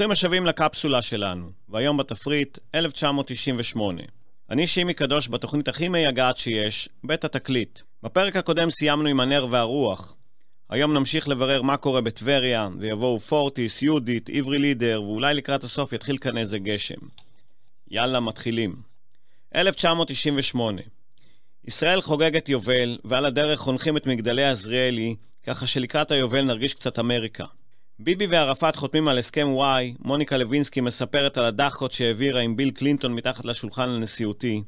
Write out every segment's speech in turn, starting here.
ברוכים השבים לקפסולה שלנו, והיום בתפריט 1998. אני שימי קדוש בתוכנית הכי מייגעת שיש, בית התקליט. בפרק הקודם סיימנו עם הנר והרוח. היום נמשיך לברר מה קורה בטבריה, ויבואו פורטיס, יהודית, עברי לידר, ואולי לקראת הסוף יתחיל כאן איזה גשם. יאללה, מתחילים. 1998 ישראל חוגגת יובל, ועל הדרך חונכים את מגדלי עזריאלי, ככה שלקראת היובל נרגיש קצת אמריקה. ביבי וערפאת חותמים על הסכם וויי, מוניקה לוינסקי מספרת על הדחקות שהעבירה עם ביל קלינטון מתחת לשולחן הנשיאותי.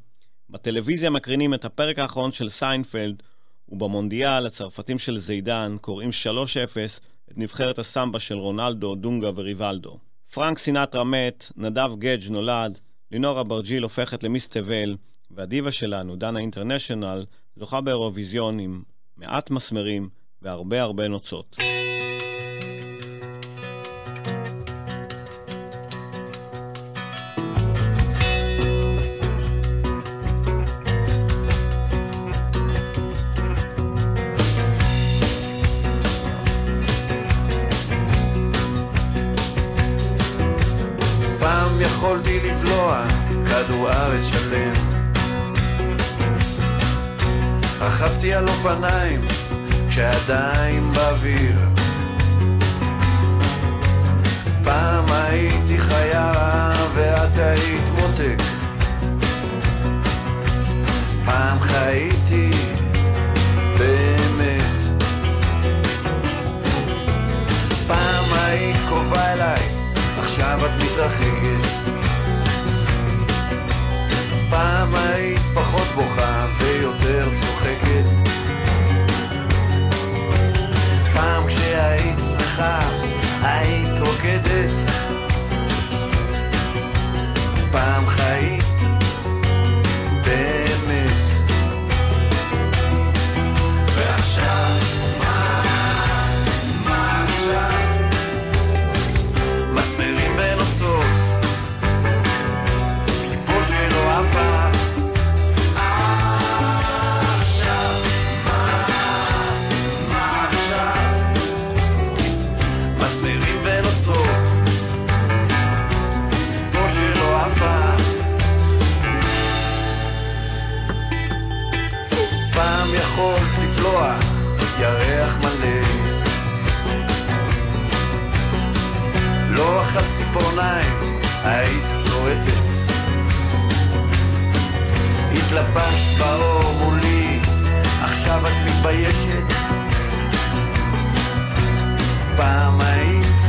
בטלוויזיה מקרינים את הפרק האחרון של סיינפלד, ובמונדיאל הצרפתים של זידן קוראים 3-0 את נבחרת הסמבה של רונלדו, דונגה וריבלדו. פרנק סינטרה מת, נדב גדג' נולד, לינור אברג'יל הופכת למיס תבל, והדיבה שלנו, דנה אינטרנשיונל, זוכה באירוויזיון עם מעט מסמרים והרבה הרבה נוצות. יכולתי לבלוע כדור ארץ שלם. רכבתי על אופניים כשעדיין באוויר. פעם הייתי חיה ואת היית מותק. פעם חייתי באמת. פעם היית קרובה אליי, עכשיו את מתרחקת. פעם היית פחות בוכה ויותר צוחקת. פעם כשהיית שמחה היית רוקדת. פעם חיית באמת לא אחת ציפורניים היית צועקת. התלבשת באור מולי עכשיו את מתביישת. פעם היית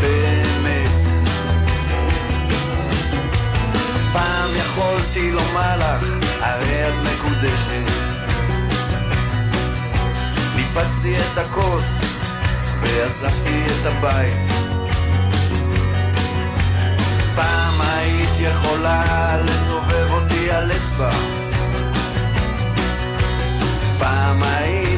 באמת. פעם יכולתי לומר לך הרי את מקודשת. ניפצתי את הכוס ועזבתי את הבית היית יכולה לסובב אותי על אצבע. פעם היינו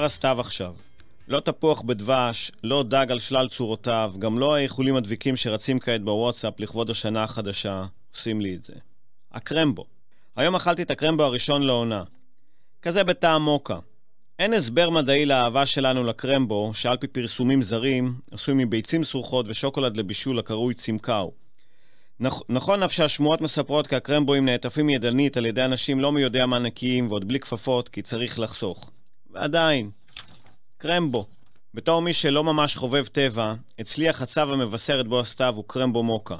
כבר הסתיו עכשיו. לא תפוח בדבש, לא דג על שלל צורותיו, גם לא האיחולים הדביקים שרצים כעת בוואטסאפ לכבוד השנה החדשה, עושים לי את זה. הקרמבו. היום אכלתי את הקרמבו הראשון לעונה. כזה בטעם מוקה. אין הסבר מדעי לאהבה שלנו לקרמבו, שעל פי פרסומים זרים, עשוי מביצים סרוחות ושוקולד לבישול הקרוי צימקאו. נכ- נכון אף שהשמועות מספרות כי הקרמבואים נעטפים ידנית על ידי אנשים לא מי יודע מה נקיים ועוד בלי כפפות, כי צריך לחסוך. ועדיין, קרמבו. בתור מי שלא ממש חובב טבע, אצלי החצב המבשרת בו הסתיו הוא קרמבו מוקה.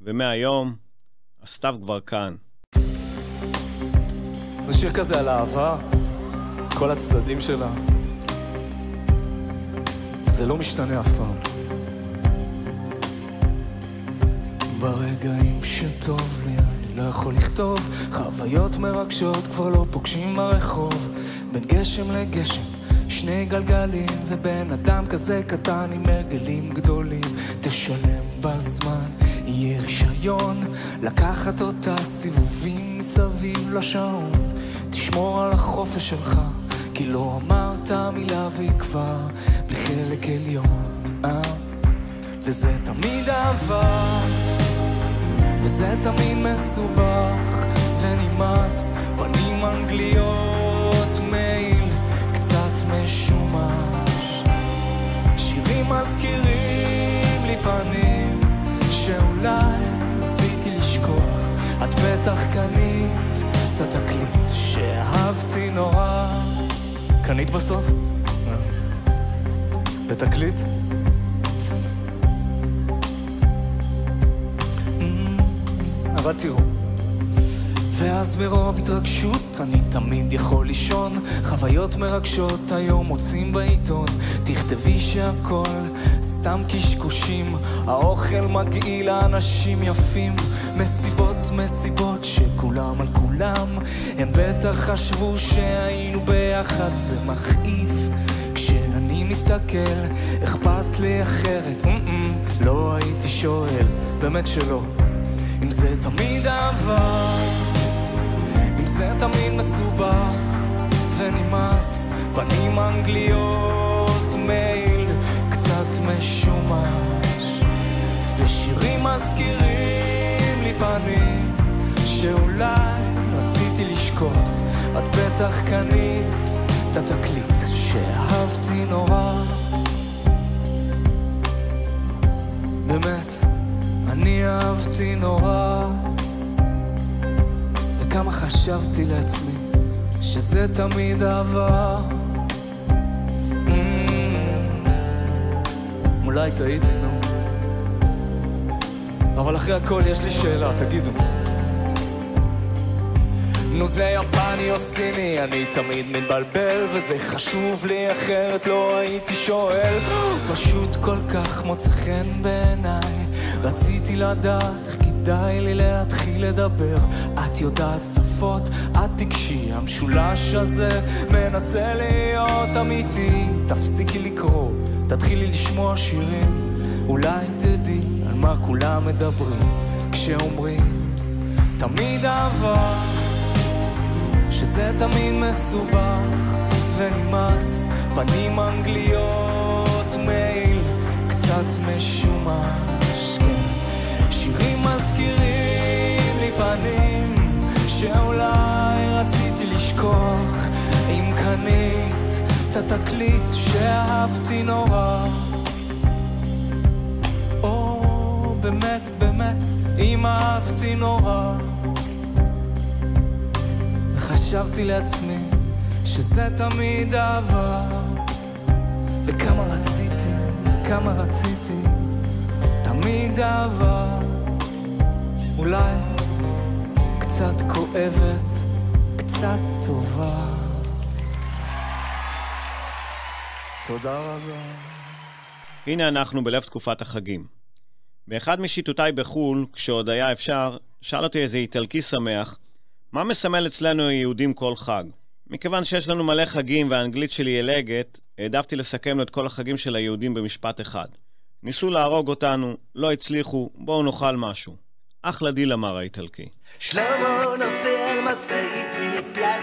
ומהיום, הסתיו כבר כאן. זה שיר כזה על אהבה, כל הצדדים שלה. זה לא משתנה אף פעם. ברגעים שטוב לי אני לא יכול לכתוב. חוויות מרגשות כבר לא פוגשים ברחוב. בין גשם לגשם שני גלגלים ובן אדם כזה קטן עם הרגלים גדולים. תשלם בזמן יהיה רישיון לקחת אותה סיבובים מסביב לשעון. תשמור על החופש שלך כי לא אמרת מילה והיא כבר בלי חלק עליון. אה? וזה תמיד אהבה וזה תמיד מסובך ונמאס פנים אנגליות מייל קצת משומש שירים מזכירים לי פנים שאולי רציתי לשכוח את בטח קנית את התקליט שאהבתי נורא קנית בסוף? בתקליט? תראו. ואז מרוב התרגשות אני תמיד יכול לישון. חוויות מרגשות היום מוצאים בעיתון. תכתבי שהכל סתם קשקושים. האוכל מגעיל לאנשים יפים. מסיבות מסיבות שכולם על כולם. הם בטח חשבו שהיינו ביחד זה מכאיב. כשאני מסתכל אכפת לי אחרת. לא הייתי שואל באמת שלא אם זה תמיד אהבה, אם זה תמיד מסובך ונמאס, פנים אנגליות, מייל קצת משומש, ושירים מזכירים לי פנים שאולי רציתי לשכוח, את בטח קנית את התקליט שאהבתי נורא. אני אהבתי נורא, וכמה חשבתי לעצמי שזה תמיד אהבה. Mm, אולי טעיתי, נו. אבל אחרי הכל יש לי שאלה, תגידו. נו זה יפני או סיני, אני תמיד מתבלבל וזה חשוב לי אחרת לא הייתי שואל. פשוט כל כך מוצא חן בעיניי. רציתי לדעת איך כדאי לי להתחיל לדבר. את יודעת שפות, את תגשי המשולש הזה מנסה להיות אמיתי. תפסיקי לקרוא, תתחילי לשמוע שירים. אולי תדעי על מה כולם מדברים כשאומרים תמיד אהבה שזה תמיד מסובך ונמאס. פנים אנגליות מייל קצת משומש כן. שירים מזכירים לי פנים שאולי רציתי לשכוח. אם קנית את התקליט שאהבתי נורא. או באמת באמת אם אהבתי נורא חשבתי לעצמי שזה תמיד אהבה. וכמה רציתי, כמה רציתי תמיד אהבה. אולי קצת כואבת, קצת טובה. תודה רבה. הנה אנחנו בלב תקופת החגים. באחד משיטותיי בחו"ל, כשעוד היה אפשר, שאל אותי איזה איטלקי שמח, מה מסמל אצלנו היהודים כל חג? מכיוון שיש לנו מלא חגים והאנגלית שלי עילגת, העדפתי לסכם לו את כל החגים של היהודים במשפט אחד. ניסו להרוג אותנו, לא הצליחו, בואו נאכל משהו. אחלה דיל אמר האיטלקי. שלמה נוסע על משאית מפלסטיק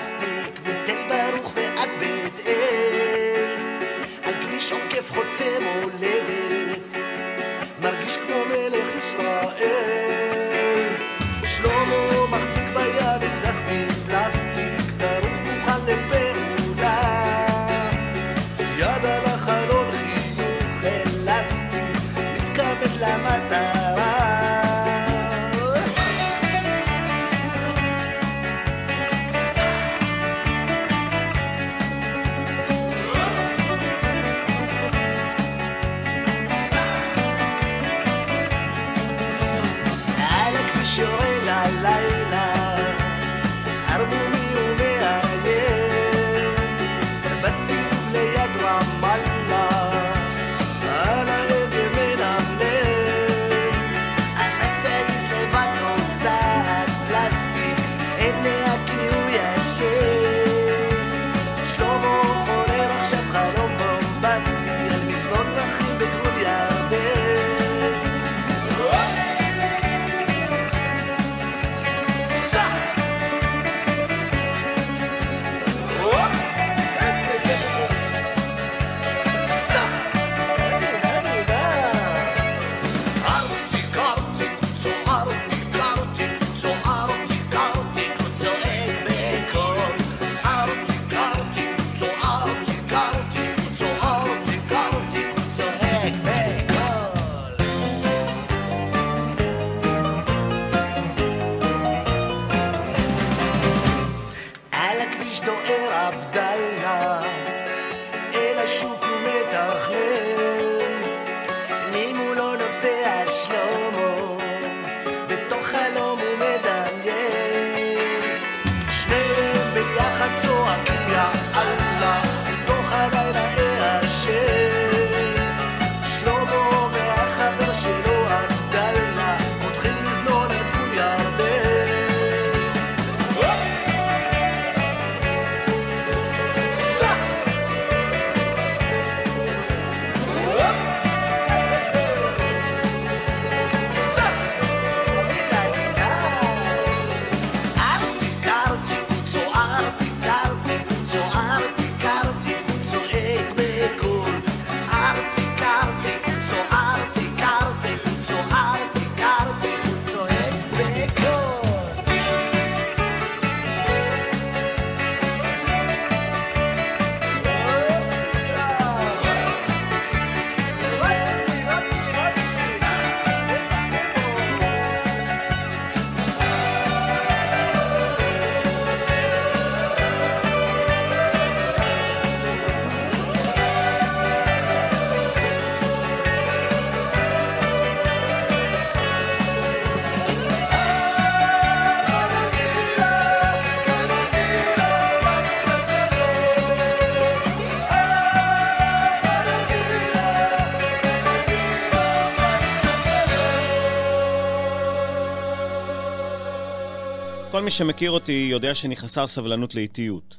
מי שמכיר אותי יודע שאני חסר סבלנות לאיטיות.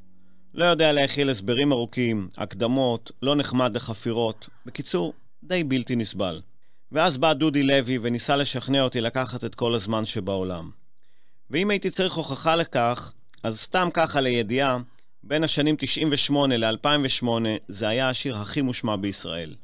לא יודע להכיל הסברים ארוכים, הקדמות, לא נחמד לחפירות. בקיצור, די בלתי נסבל. ואז בא דודי לוי וניסה לשכנע אותי לקחת את כל הזמן שבעולם. ואם הייתי צריך הוכחה לכך, אז סתם ככה לידיעה, בין השנים 98 ל-2008 זה היה השיר הכי מושמע בישראל.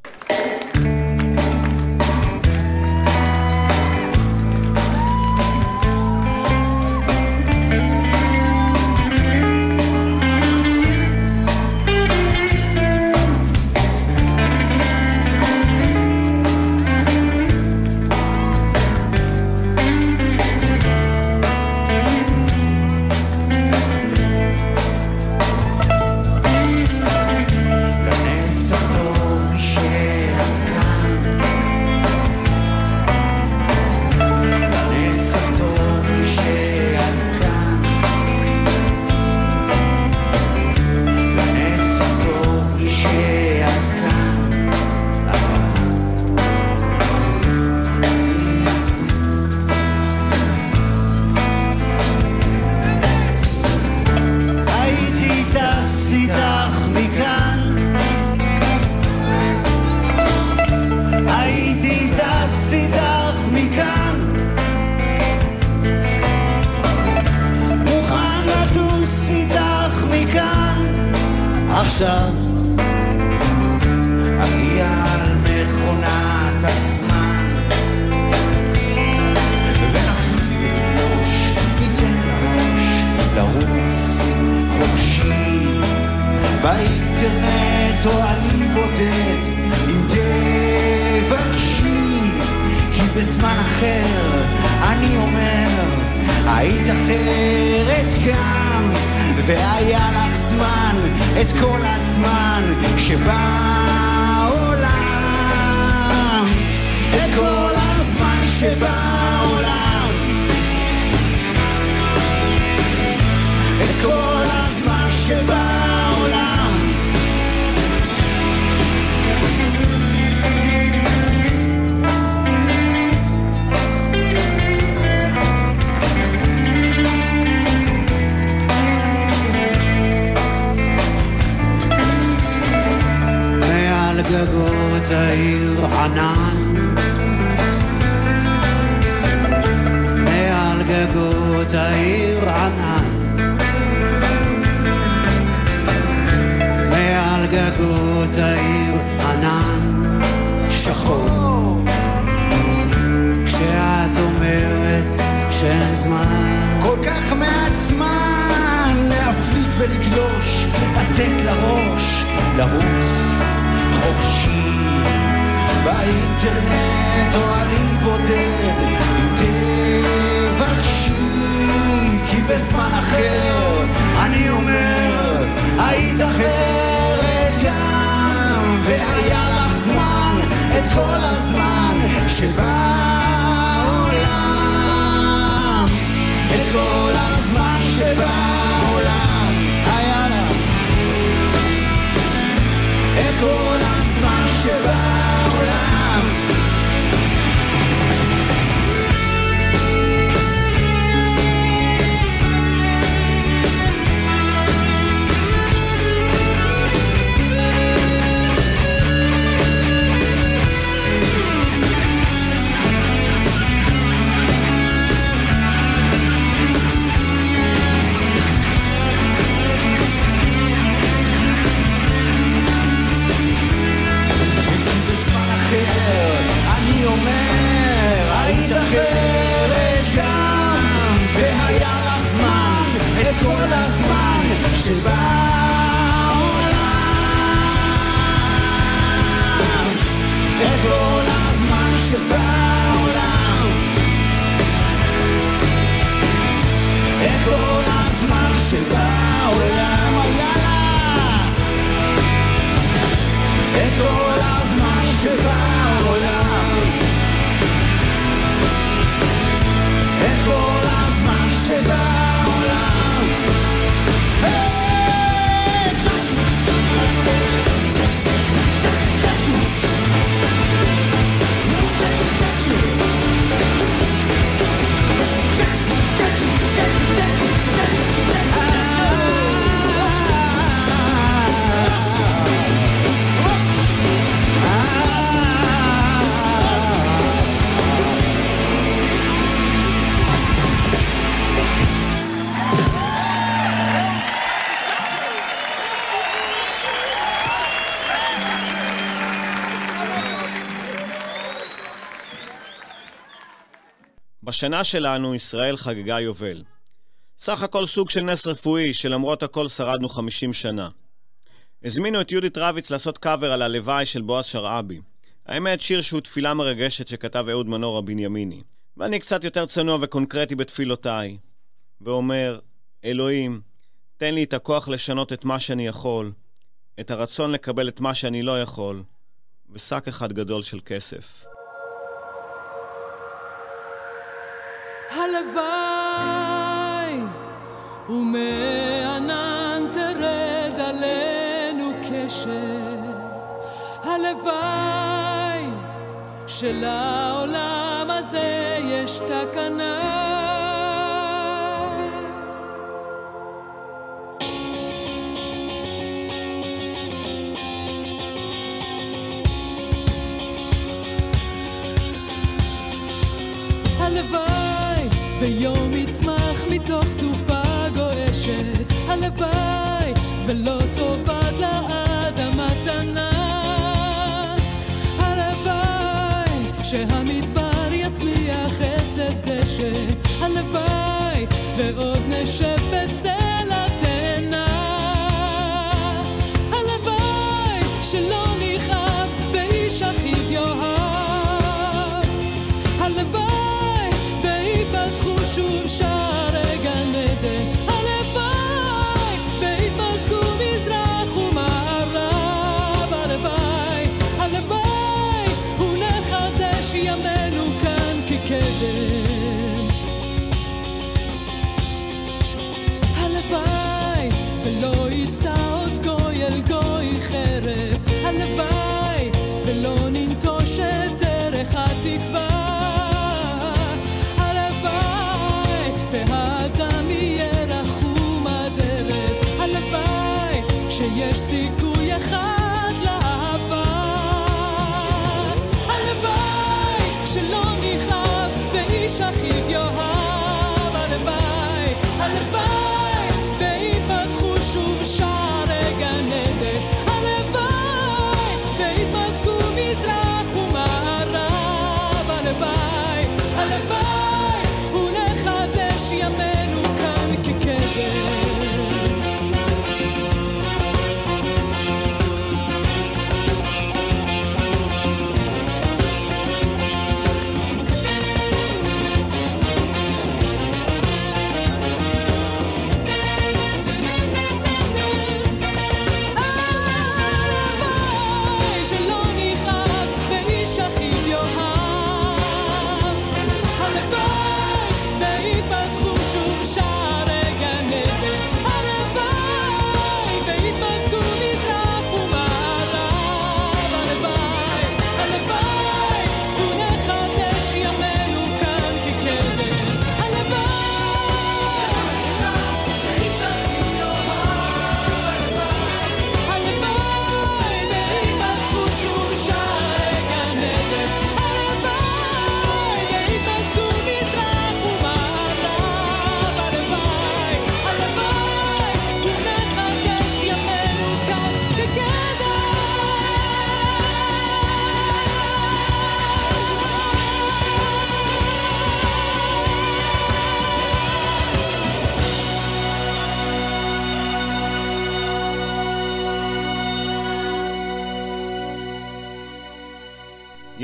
בשנה שלנו ישראל חגגה יובל. סך הכל סוג של נס רפואי, שלמרות הכל שרדנו 50 שנה. הזמינו את יהודית רביץ לעשות קאבר על הלוואי של בועז שרעבי. האמת, שיר שהוא תפילה מרגשת שכתב אהוד מנור הבנימיני. ואני קצת יותר צנוע וקונקרטי בתפילותיי. ואומר, אלוהים, תן לי את הכוח לשנות את מה שאני יכול, את הרצון לקבל את מה שאני לא יכול, ושק אחד גדול של כסף. הלוואי ומענן תרד עלינו קשת. הלוואי שלעולם הזה יש תקנה ולא תאבד לעד המתנה. הלוואי שהמדבר יצמיח עשב דשא, הלוואי ועוד נשב בצל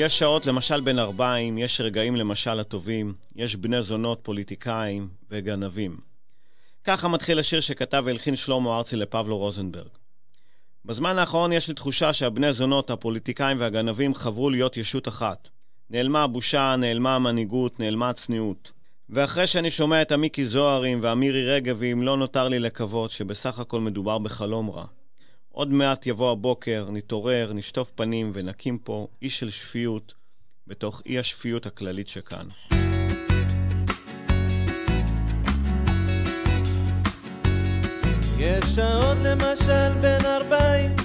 יש שעות למשל בין ארבעים, יש רגעים למשל הטובים, יש בני זונות, פוליטיקאים וגנבים. ככה מתחיל השיר שכתב והלחין שלמה ארצי לפבלו רוזנברג. בזמן האחרון יש לי תחושה שהבני זונות, הפוליטיקאים והגנבים חברו להיות ישות אחת. נעלמה הבושה, נעלמה המנהיגות, נעלמה הצניעות. ואחרי שאני שומע את המיקי זוהרים והמירי רגבים, לא נותר לי לקוות שבסך הכל מדובר בחלום רע. עוד מעט יבוא הבוקר, נתעורר, נשטוף פנים ונקים פה אי של שפיות בתוך אי השפיות הכללית שכאן. יש שעות למשל בין ארבעים,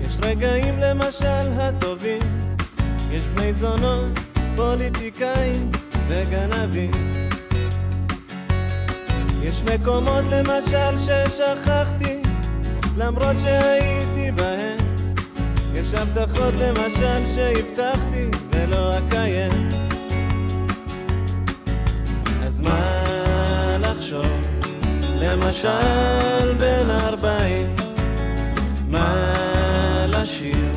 יש רגעים למשל הטובים, יש בני זונות, פוליטיקאים וגנבים. יש מקומות למשל ששכחתי, למרות שהייתי בהם. יש הבטחות למשל שהבטחתי ולא אקיים. אז מה לחשוב? למשל בן ארבעים, מה לשיר?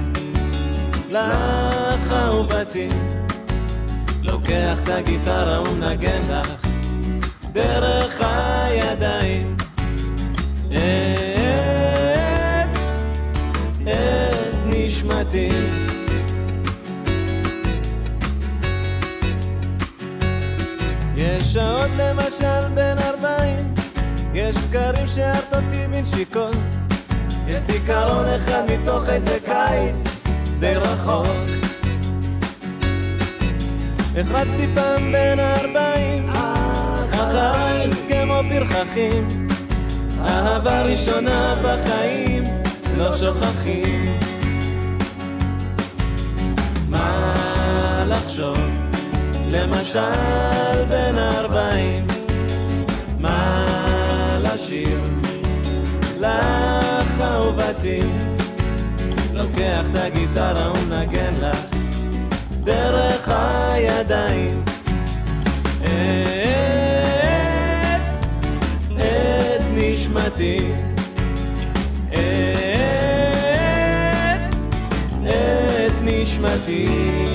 לך אהובתי, לוקח את הגיטרה ומנגן לך דרך הידיים. שעות למשל בין ארבעים, יש בקרים שאהבת אותי בנשיקות, יש זיכרון אחד מתוך איזה קיץ די רחוק. החרצתי פעם בין ארבעים, אחרייך כמו פרחחים, אהבה ראשונה בחיים, לא שוכחים. מה לחשוב, למשל בין ארבעים, מה לשיר, לך אהובתי, לוקח את הגיטרה ומנגן לך דרך הידיים. את, את נשמתי. את, את נשמתי.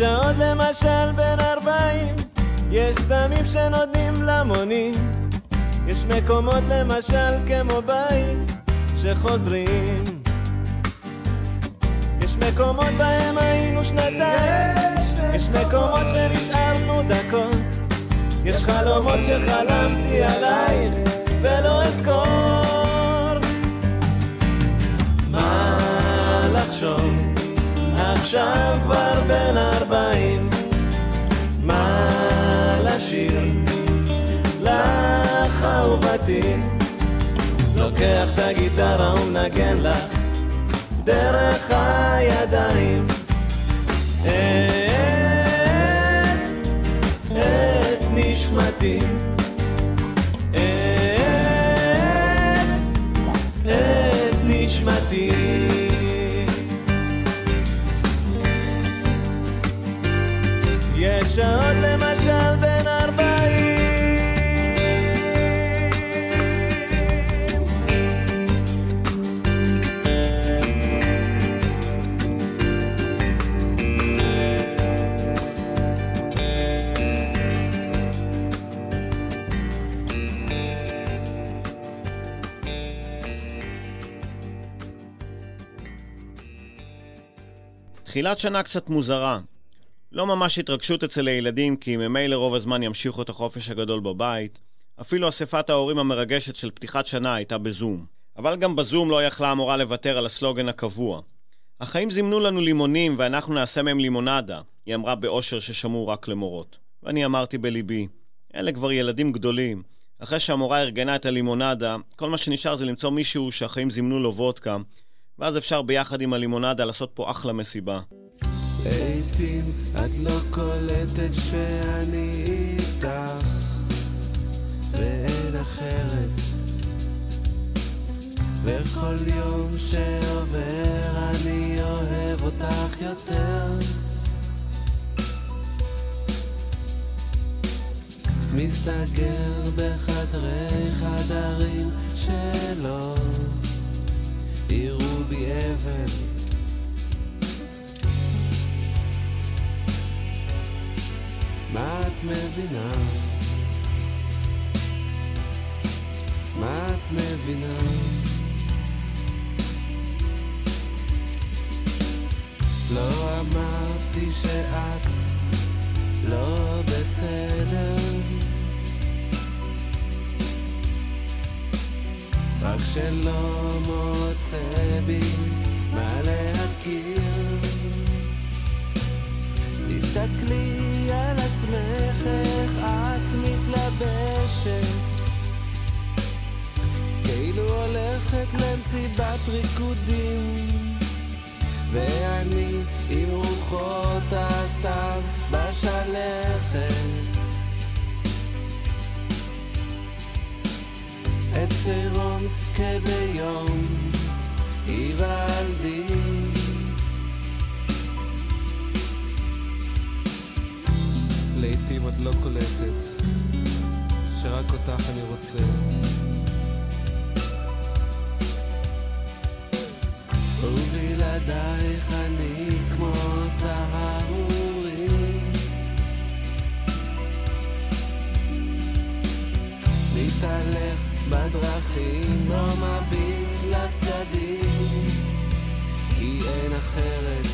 יש שעות למשל בין ארבעים, יש סמים שנותנים למונים, יש מקומות למשל כמו בית שחוזרים. יש מקומות בהם היינו שנתיים, יש מקומות שנשארנו דקות, יש חלומות שחלמתי עלייך ולא אזכור. מה לחשוב? עכשיו כבר בן ארבעים, מה לשיר? לך אהובתי, לוקח את הגיטרה ומנגן לך דרך הידיים. את, את נשמתי. תחילת שנה קצת מוזרה. לא ממש התרגשות אצל הילדים, כי ממילא רוב הזמן ימשיכו את החופש הגדול בבית. אפילו אספת ההורים המרגשת של פתיחת שנה הייתה בזום. אבל גם בזום לא יכלה המורה לוותר על הסלוגן הקבוע. החיים זימנו לנו לימונים ואנחנו נעשה מהם לימונדה, היא אמרה באושר ששמעו רק למורות. ואני אמרתי בליבי, אלה כבר ילדים גדולים. אחרי שהמורה ארגנה את הלימונדה, כל מה שנשאר זה למצוא מישהו שהחיים זימנו לו וודקה, ואז אפשר ביחד עם הלימונדה לעשות פה אחלה מסיבה. לעתים את לא קולטת שאני איתך ואין אחרת. וכל יום שעובר אני אוהב אותך יותר. מסתגר בחדרי חדרים שלא בי אבן מה את מבינה? מה את מבינה? לא אמרתי שאת לא בסדר רק שלא מוצא בי מה להכיר? תסתכלי על עצמך איך את מתלבשת. כאילו הולכת למסיבת ריקודים. ואני עם רוחות הסתיו בשלכת. את צירון כביום היוולדי לעתים את לא קולטת שרק אותך אני רוצה. ובלעדייך אני כמו סהרורי. מתהלך בדרכים, אחרת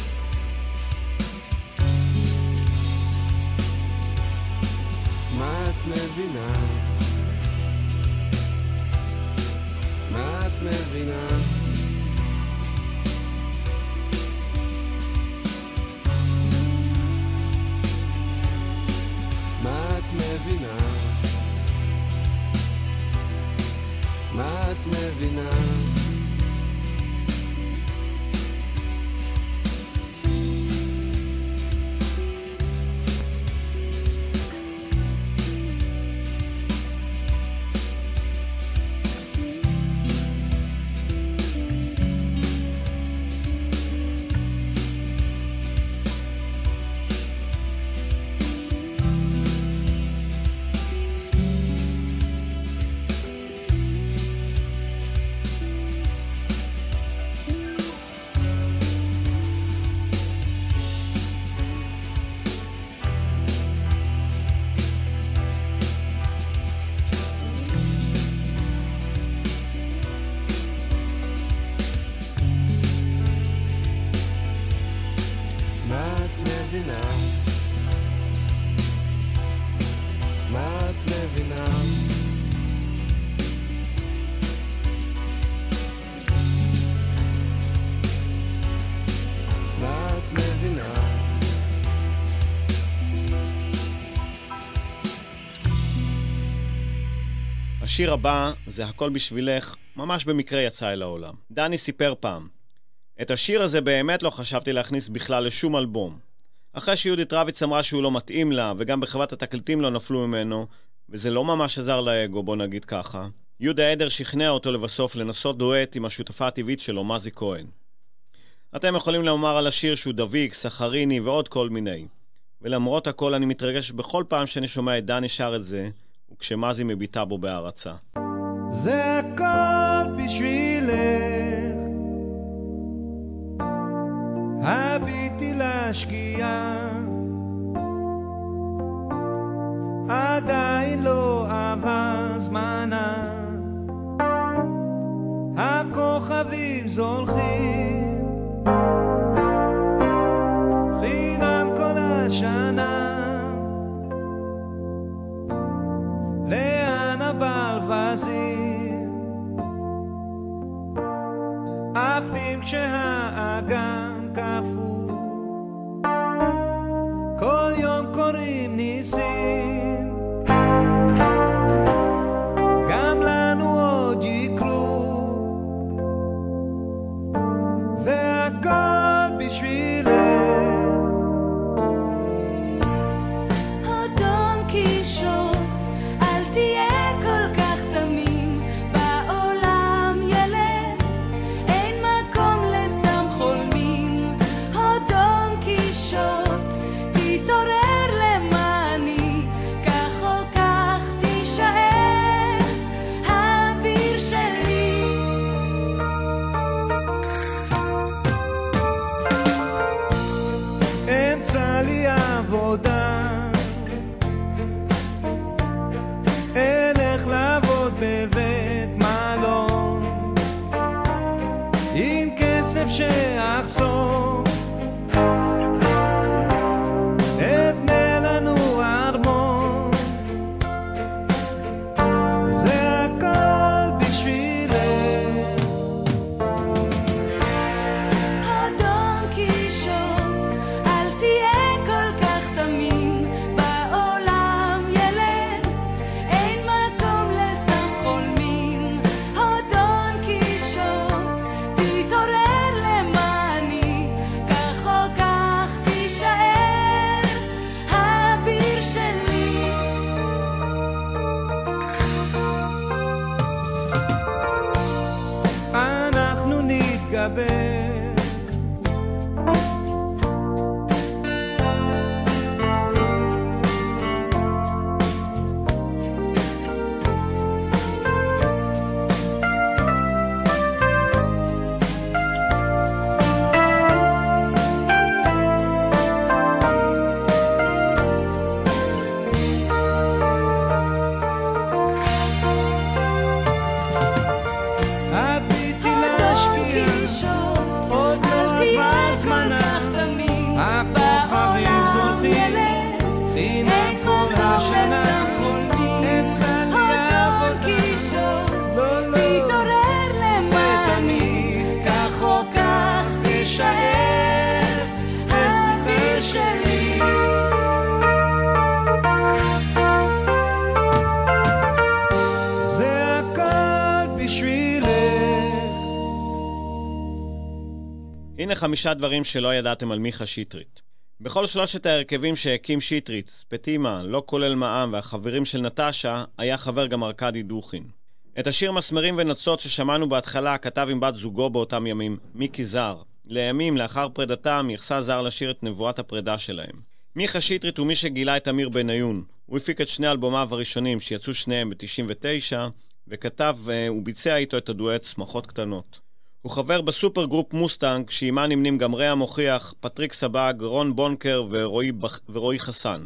מה את מבינה? מה את מבינה? מה את מבינה? מה את מבינה? השיר הבא זה "הכל בשבילך", ממש במקרה יצא אל העולם. דני סיפר פעם, את השיר הזה באמת לא חשבתי להכניס בכלל לשום אלבום. אחרי שיהודית רביץ אמרה שהוא לא מתאים לה, וגם בחברת התקליטים לא נפלו ממנו, וזה לא ממש עזר לאגו, בוא נגיד ככה, יהודה עדר שכנע אותו לבסוף לנסות דואט עם השותפה הטבעית שלו, מזי כהן. אתם יכולים לומר על השיר שהוא דביק, סחריני ועוד כל מיני. ולמרות הכל אני מתרגש בכל פעם שאני שומע את דני שר את זה, וכשמזי מביטה בו בהערצה. זה הכל בשבילך. הביטי לשקיעה עדיין לא עבר זמנה. הכוכבים זולחים לאן הברווזים עפים כשהאגם קפוא חמישה דברים שלא ידעתם על מיכה שטרית. בכל שלושת ההרכבים שהקים שטרית, ספטימה, לא כולל מע"מ והחברים של נטשה, היה חבר גם ארכדי דוכין. את השיר מסמרים ונצות ששמענו בהתחלה כתב עם בת זוגו באותם ימים, מיקי זר. לימים, לאחר פרידתם, יחסה זר לשיר את נבואת הפרידה שלהם. מיכה שטרית הוא מי שגילה את אמיר בניון. הוא הפיק את שני אלבומיו הראשונים, שיצאו שניהם ב-99, וכתב וביצע אה, איתו את הדואט "שמחות קטנות". הוא חבר ב supergroup מוסטנג, שעימה נמנים גם רע מוכיח, פטריק סבג, רון בונקר ורועי, בח... ורועי חסן.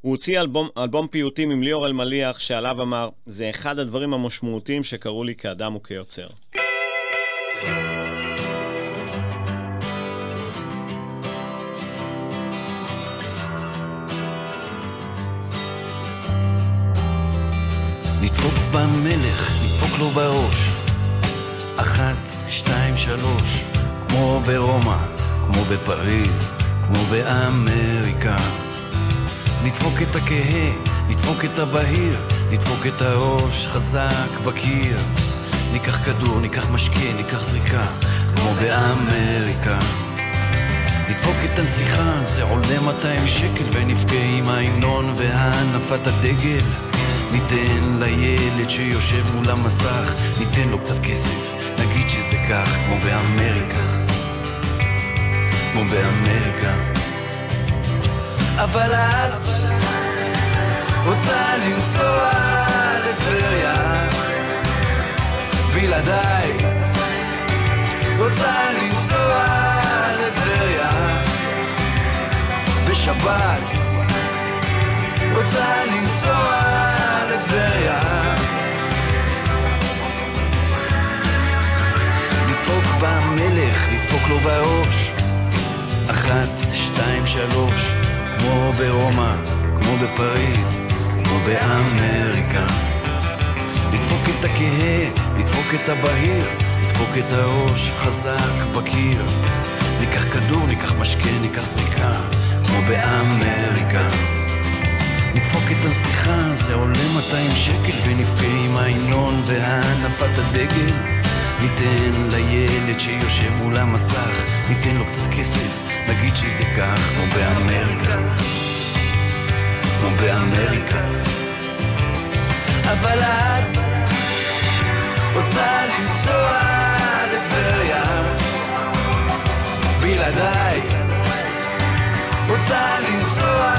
הוא הוציא אלבום, אלבום פיוטים עם ליאור אלמליח, שעליו אמר, זה אחד הדברים המשמעותיים שקרו לי כאדם וכיוצר. נדפוק במלך, נדפוק לו בראש. אחת, שתיים, שלוש, כמו ברומא, כמו בפריז, כמו באמריקה. נדפוק את הכהה, נדפוק את הבהיר, נדפוק את הראש חזק בקיר. ניקח כדור, ניקח משקה, ניקח זריקה, כמו באמריקה. נדפוק את הנסיכה, זה עולה 200 שקל, ונבכה עם ההמנון והנפת הדגל. ניתן לילד שיושב מול המסך, ניתן לו קצת כסף, נגיד שזה כך, כמו באמריקה. כמו באמריקה. אבל את רוצה לנסוע לטבריה בלעדיי בראש אחת, שתיים, שלוש כמו ברומא, כמו בפריז, כמו באמריקה. לדפוק את הכהה, לדפוק את הבהיר, לדפוק את הראש חזק בקיר. ניקח כדור, ניקח משקה, ניקח זריקה, כמו באמריקה. נדפוק את הנסיכה, זה עולה 200 שקל, ונבכה עם ההמנון והנפת הדגל. ניתן לילד שיושב מול המסך, ניתן לו קצת כסף, נגיד שזה כך, כמו באמריקה. כמו באמריקה. אבל את רוצה לנסוע לטבריה בלעדיי. רוצה לנסוע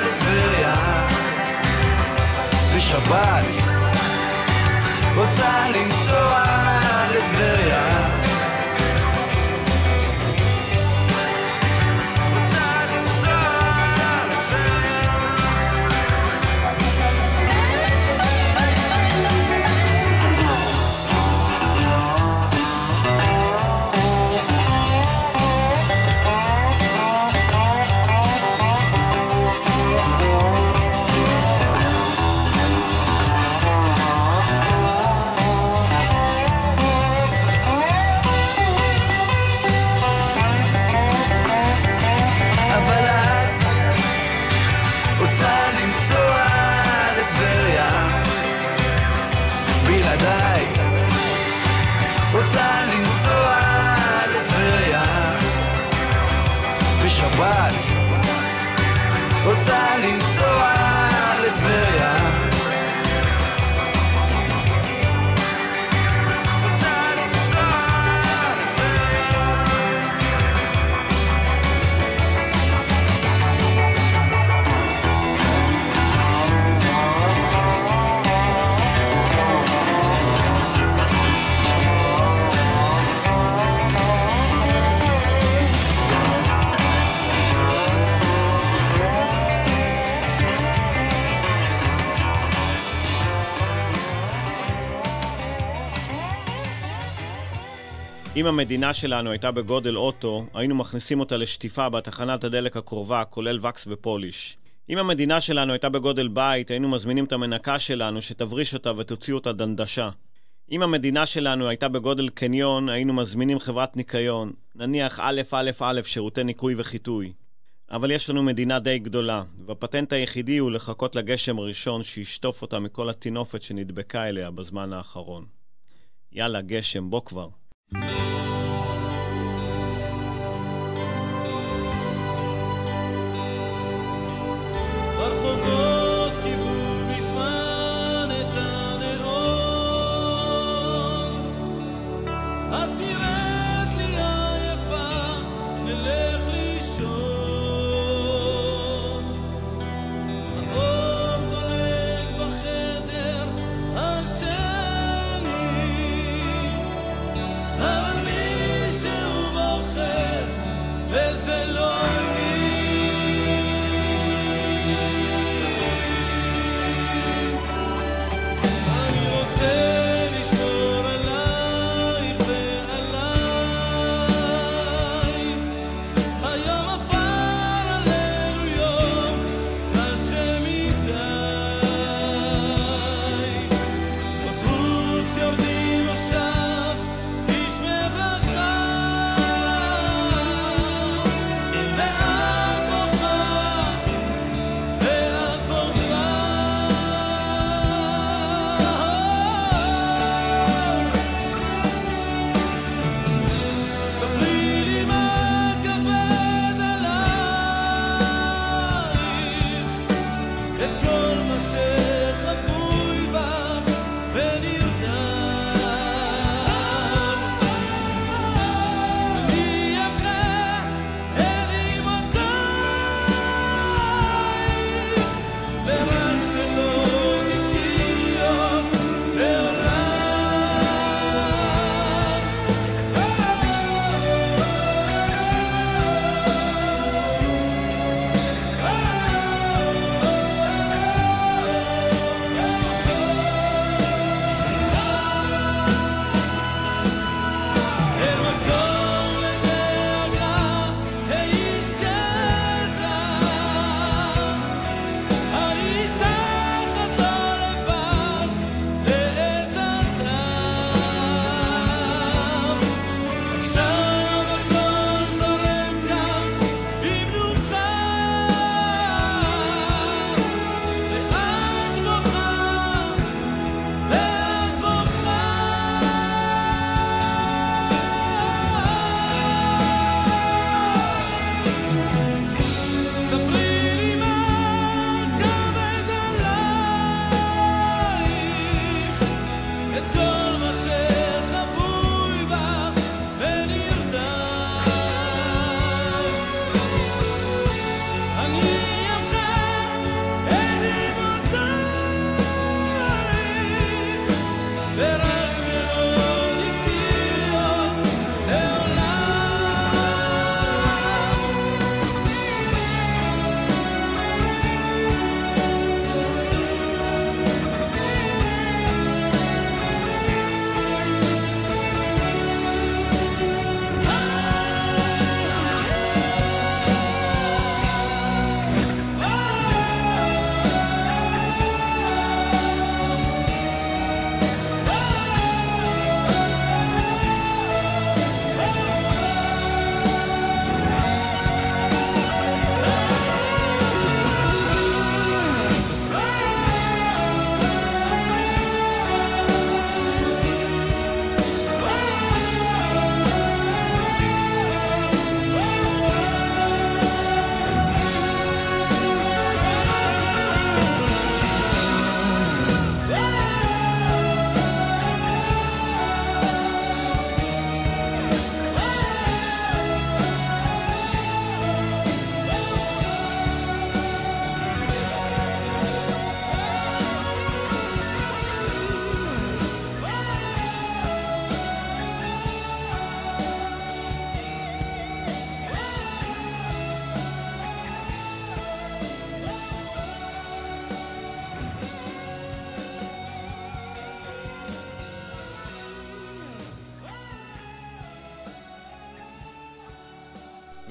לטבריה בשבת. רוצה לנסוע לטבריה אם המדינה שלנו הייתה בגודל אוטו, היינו מכניסים אותה לשטיפה בתחנת הדלק הקרובה, כולל וקס ופוליש. אם המדינה שלנו הייתה בגודל בית, היינו מזמינים את המנקה שלנו שתבריש אותה ותוציא אותה דנדשה. אם המדינה שלנו הייתה בגודל קניון, היינו מזמינים חברת ניקיון, נניח א' א' א' שירותי ניקוי וחיטוי. אבל יש לנו מדינה די גדולה, והפטנט היחידי הוא לחכות לגשם הראשון שישטוף אותה מכל הטינופת שנדבקה אליה בזמן האחרון. יאללה, גשם, בוא כבר.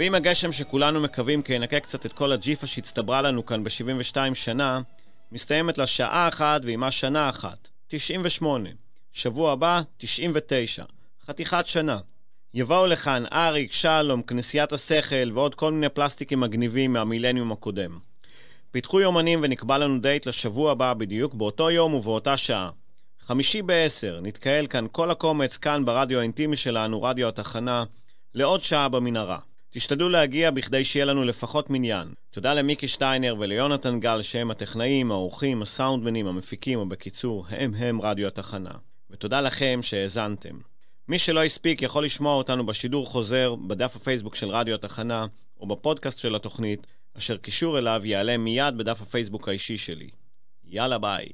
ואם הגשם שכולנו מקווים כי ינקה קצת את כל הג'יפה שהצטברה לנו כאן ב-72 שנה, מסתיימת לה שעה אחת ועימה שנה אחת, 98. שבוע הבא, 99. חתיכת שנה. יבואו לכאן אריק, שלום, כנסיית השכל ועוד כל מיני פלסטיקים מגניבים מהמילניום הקודם. פיתחו יומנים ונקבע לנו דייט לשבוע הבא בדיוק באותו יום ובאותה שעה. חמישי בעשר, נתקהל כאן כל הקומץ כאן ברדיו האינטימי שלנו, רדיו התחנה, לעוד שעה במנהרה. תשתדלו להגיע בכדי שיהיה לנו לפחות מניין. תודה למיקי שטיינר וליונתן גל שהם הטכנאים, האורחים, הסאונדמנים, המפיקים, או בקיצור, הם הם רדיו התחנה. ותודה לכם שהאזנתם. מי שלא הספיק יכול לשמוע אותנו בשידור חוזר, בדף הפייסבוק של רדיו התחנה, או בפודקאסט של התוכנית, אשר קישור אליו יעלה מיד בדף הפייסבוק האישי שלי. יאללה ביי.